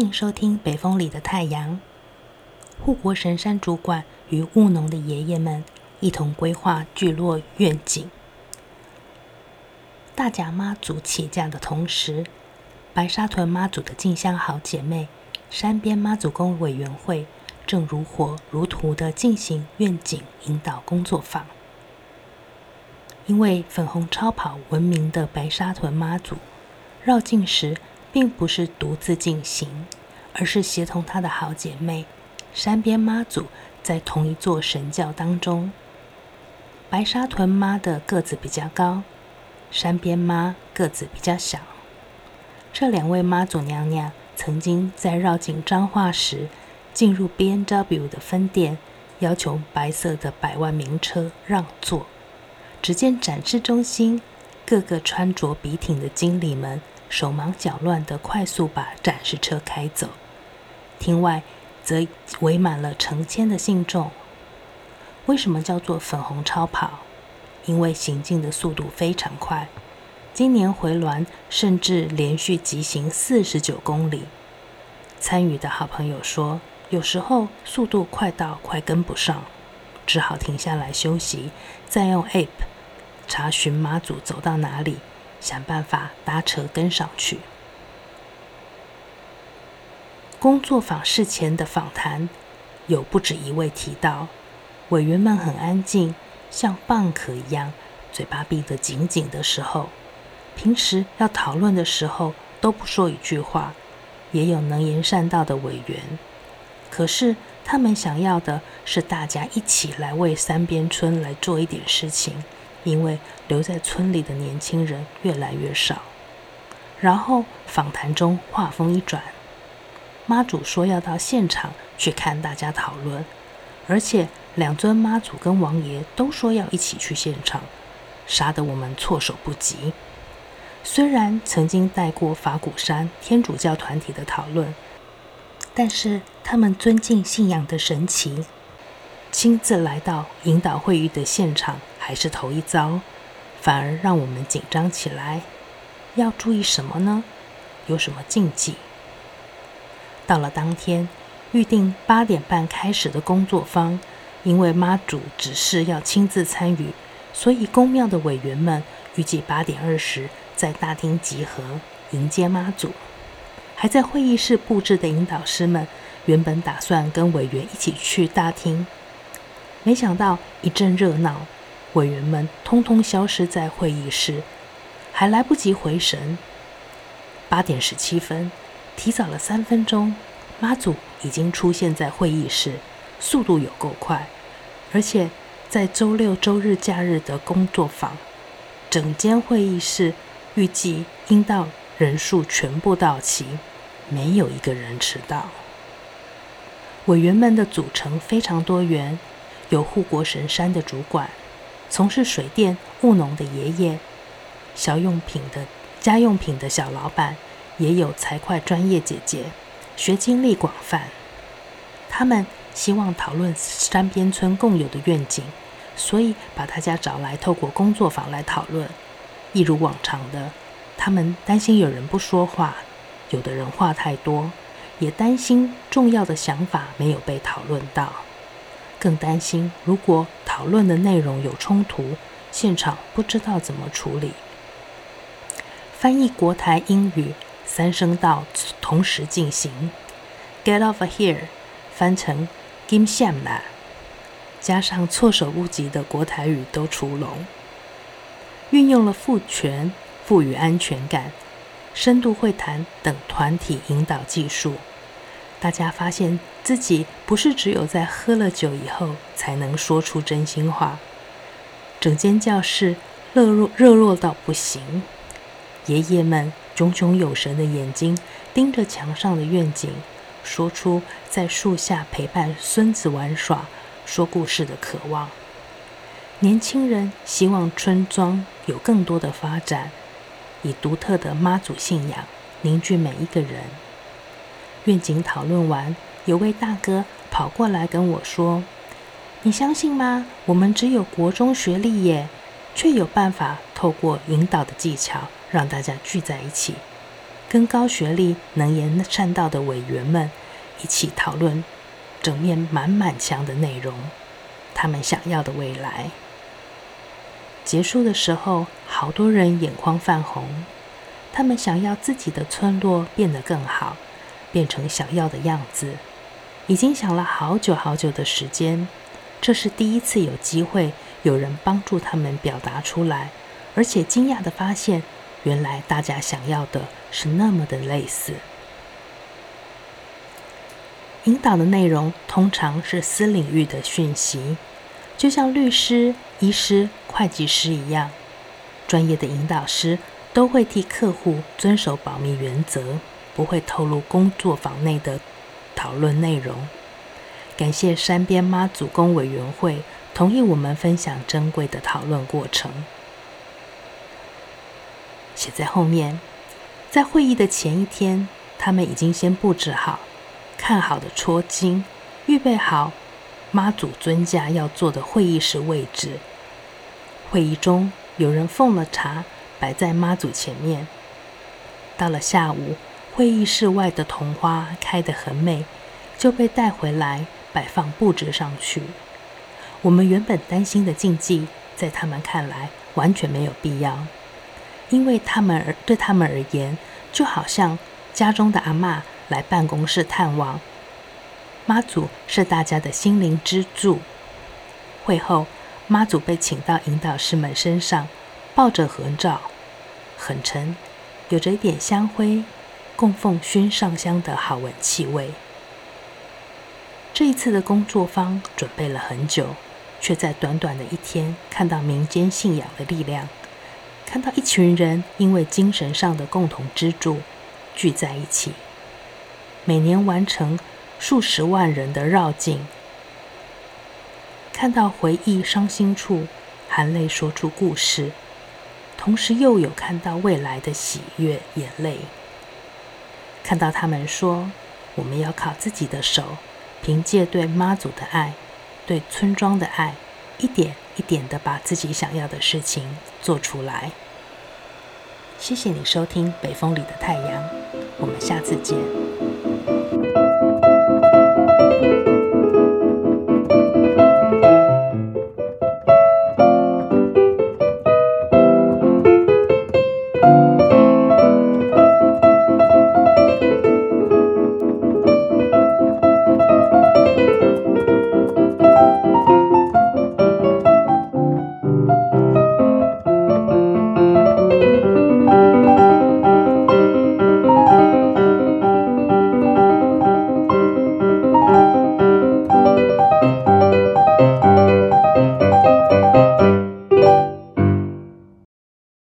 欢迎收听《北风里的太阳》。护国神山主管与务农的爷爷们一同规划聚落愿景。大甲妈祖起驾的同时，白沙屯妈祖的进香好姐妹山边妈祖宫委员会正如火如荼地进行愿景引导工作坊。因为粉红超跑闻名的白沙屯妈祖绕境时，并不是独自进行，而是协同她的好姐妹山边妈祖在同一座神教当中。白沙屯妈的个子比较高，山边妈个子比较小。这两位妈祖娘娘曾经在绕境彰化时，进入 B N W 的分店，要求白色的百万名车让座。只见展示中心各个穿着笔挺的经理们。手忙脚乱地快速把展示车开走，厅外则围满了成千的信众。为什么叫做粉红超跑？因为行进的速度非常快，今年回銮甚至连续疾行四十九公里。参与的好朋友说，有时候速度快到快跟不上，只好停下来休息，再用 App 查询妈祖走到哪里。想办法搭车跟上去。工作坊事前的访谈，有不止一位提到，委员们很安静，像蚌壳一样，嘴巴闭得紧紧的时候，平时要讨论的时候都不说一句话。也有能言善道的委员，可是他们想要的是大家一起来为三边村来做一点事情。因为留在村里的年轻人越来越少，然后访谈中话锋一转，妈祖说要到现场去看大家讨论，而且两尊妈祖跟王爷都说要一起去现场，杀得我们措手不及。虽然曾经带过法鼓山天主教团体的讨论，但是他们尊敬信仰的神奇，亲自来到引导会议的现场。还是头一遭，反而让我们紧张起来。要注意什么呢？有什么禁忌？到了当天预定八点半开始的工作坊，因为妈祖指示要亲自参与，所以宫庙的委员们预计八点二十在大厅集合迎接妈祖。还在会议室布置的引导师们，原本打算跟委员一起去大厅，没想到一阵热闹。委员们通通消失在会议室，还来不及回神。八点十七分，提早了三分钟，妈祖已经出现在会议室，速度有够快。而且在周六周日假日的工作坊，整间会议室预计应到人数全部到齐，没有一个人迟到。委员们的组成非常多元，有护国神山的主管。从事水电务农的爷爷，小用品的家用品的小老板，也有财会专业姐姐，学经历广泛。他们希望讨论山边村共有的愿景，所以把大家找来，透过工作坊来讨论。一如往常的，他们担心有人不说话，有的人话太多，也担心重要的想法没有被讨论到。更担心，如果讨论的内容有冲突，现场不知道怎么处理。翻译国台英语三声道同时进行，Get over here，翻成 gimsam 啦，加上措手不及的国台语都出笼，运用了赋权、赋予安全感、深度会谈等团体引导技术。大家发现自己不是只有在喝了酒以后才能说出真心话。整间教室热络热络到不行，爷爷们炯炯有神的眼睛盯着墙上的愿景，说出在树下陪伴孙子玩耍、说故事的渴望。年轻人希望村庄有更多的发展，以独特的妈祖信仰凝聚每一个人。愿景讨论完，有位大哥跑过来跟我说：“你相信吗？我们只有国中学历耶，却有办法透过引导的技巧让大家聚在一起。跟高学历、能言善道的委员们一起讨论整面满满墙的内容，他们想要的未来。结束的时候，好多人眼眶泛红，他们想要自己的村落变得更好，变成想要的样子。已经想了好久好久的时间，这是第一次有机会有人帮助他们表达出来，而且惊讶地发现，原来大家想要的是那么的类似。引导的内容通常是私领域的讯息，就像律师、医师、会计师一样，专业的引导师都会替客户遵守保密原则，不会透露工作坊内的。讨论内容，感谢山边妈祖宫委员会同意我们分享珍贵的讨论过程。写在后面，在会议的前一天，他们已经先布置好、看好的戳金，预备好妈祖尊驾要坐的会议室位置。会议中，有人奉了茶摆在妈祖前面。到了下午。会议室外的桐花开得很美，就被带回来摆放布置上去。我们原本担心的禁忌，在他们看来完全没有必要，因为他们而对他们而言，就好像家中的阿嬷来办公室探望。妈祖是大家的心灵支柱。会后，妈祖被请到引导师们身上，抱着合照，很沉，有着一点香灰。供奉熏上香的好闻气味。这一次的工作坊准备了很久，却在短短的一天看到民间信仰的力量，看到一群人因为精神上的共同支柱聚在一起，每年完成数十万人的绕境，看到回忆伤心处含泪说出故事，同时又有看到未来的喜悦眼泪。看到他们说：“我们要靠自己的手，凭借对妈祖的爱，对村庄的爱，一点一点的把自己想要的事情做出来。”谢谢你收听《北风里的太阳》，我们下次见。